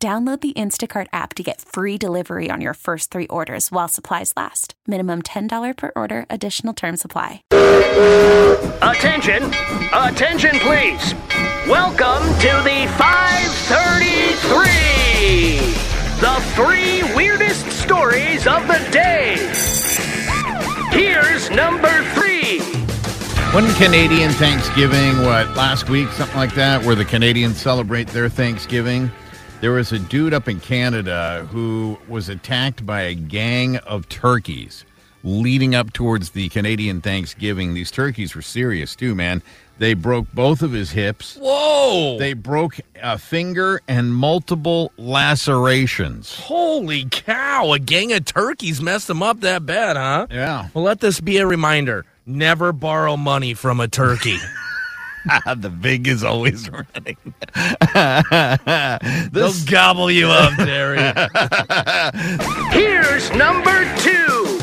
Download the Instacart app to get free delivery on your first three orders while supplies last. Minimum $10 per order, additional term supply. Attention! Attention, please! Welcome to the 533! The three weirdest stories of the day! Here's number three! One Canadian Thanksgiving, what, last week, something like that, where the Canadians celebrate their Thanksgiving. There was a dude up in Canada who was attacked by a gang of turkeys leading up towards the Canadian Thanksgiving. These turkeys were serious too, man. They broke both of his hips. Whoa! They broke a finger and multiple lacerations. Holy cow! A gang of turkeys messed him up that bad, huh? Yeah. Well, let this be a reminder: never borrow money from a turkey. the big is always running. They'll gobble you up, Terry. Here's number two!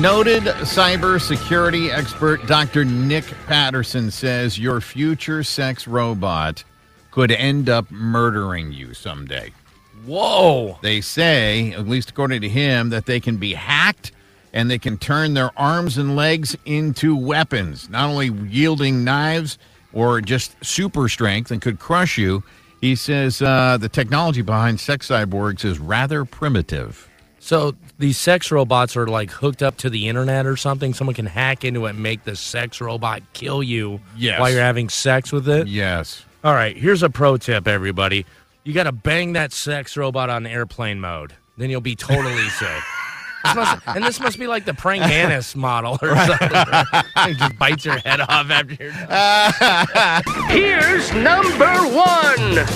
Noted cybersecurity expert Dr. Nick Patterson says your future sex robot could end up murdering you someday. Whoa! They say, at least according to him, that they can be hacked and they can turn their arms and legs into weapons, not only yielding knives or just super strength and could crush you. He says uh, the technology behind sex cyborgs is rather primitive. So these sex robots are like hooked up to the internet or something. Someone can hack into it and make the sex robot kill you Yes. while you're having sex with it. Yes. All right, here's a pro tip, everybody. You got to bang that sex robot on airplane mode. Then you'll be totally safe. This must, and this must be like the praying mantis model or something. right? It just bites your head off after you're done. Here's number one!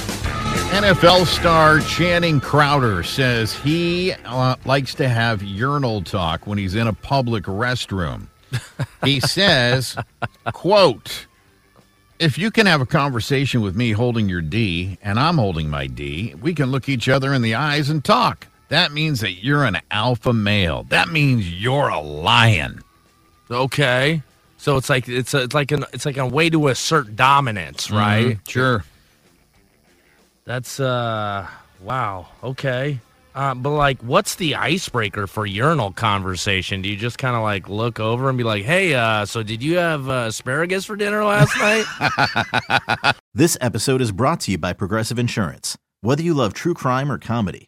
NFL star Channing Crowder says he uh, likes to have urinal talk when he's in a public restroom. He says, quote, if you can have a conversation with me holding your D and I'm holding my D, we can look each other in the eyes and talk. That means that you're an alpha male. That means you're a lion. Okay. So it's like it's a, it's like an it's like a way to assert dominance, right? Mhm, Sure. That's uh wow. Okay. Uh, but like, what's the icebreaker for urinal conversation? Do you just kind of like look over and be like, "Hey, uh, so did you have uh, asparagus for dinner last night?" This episode is brought to you by Progressive Insurance. Whether you love true crime or comedy,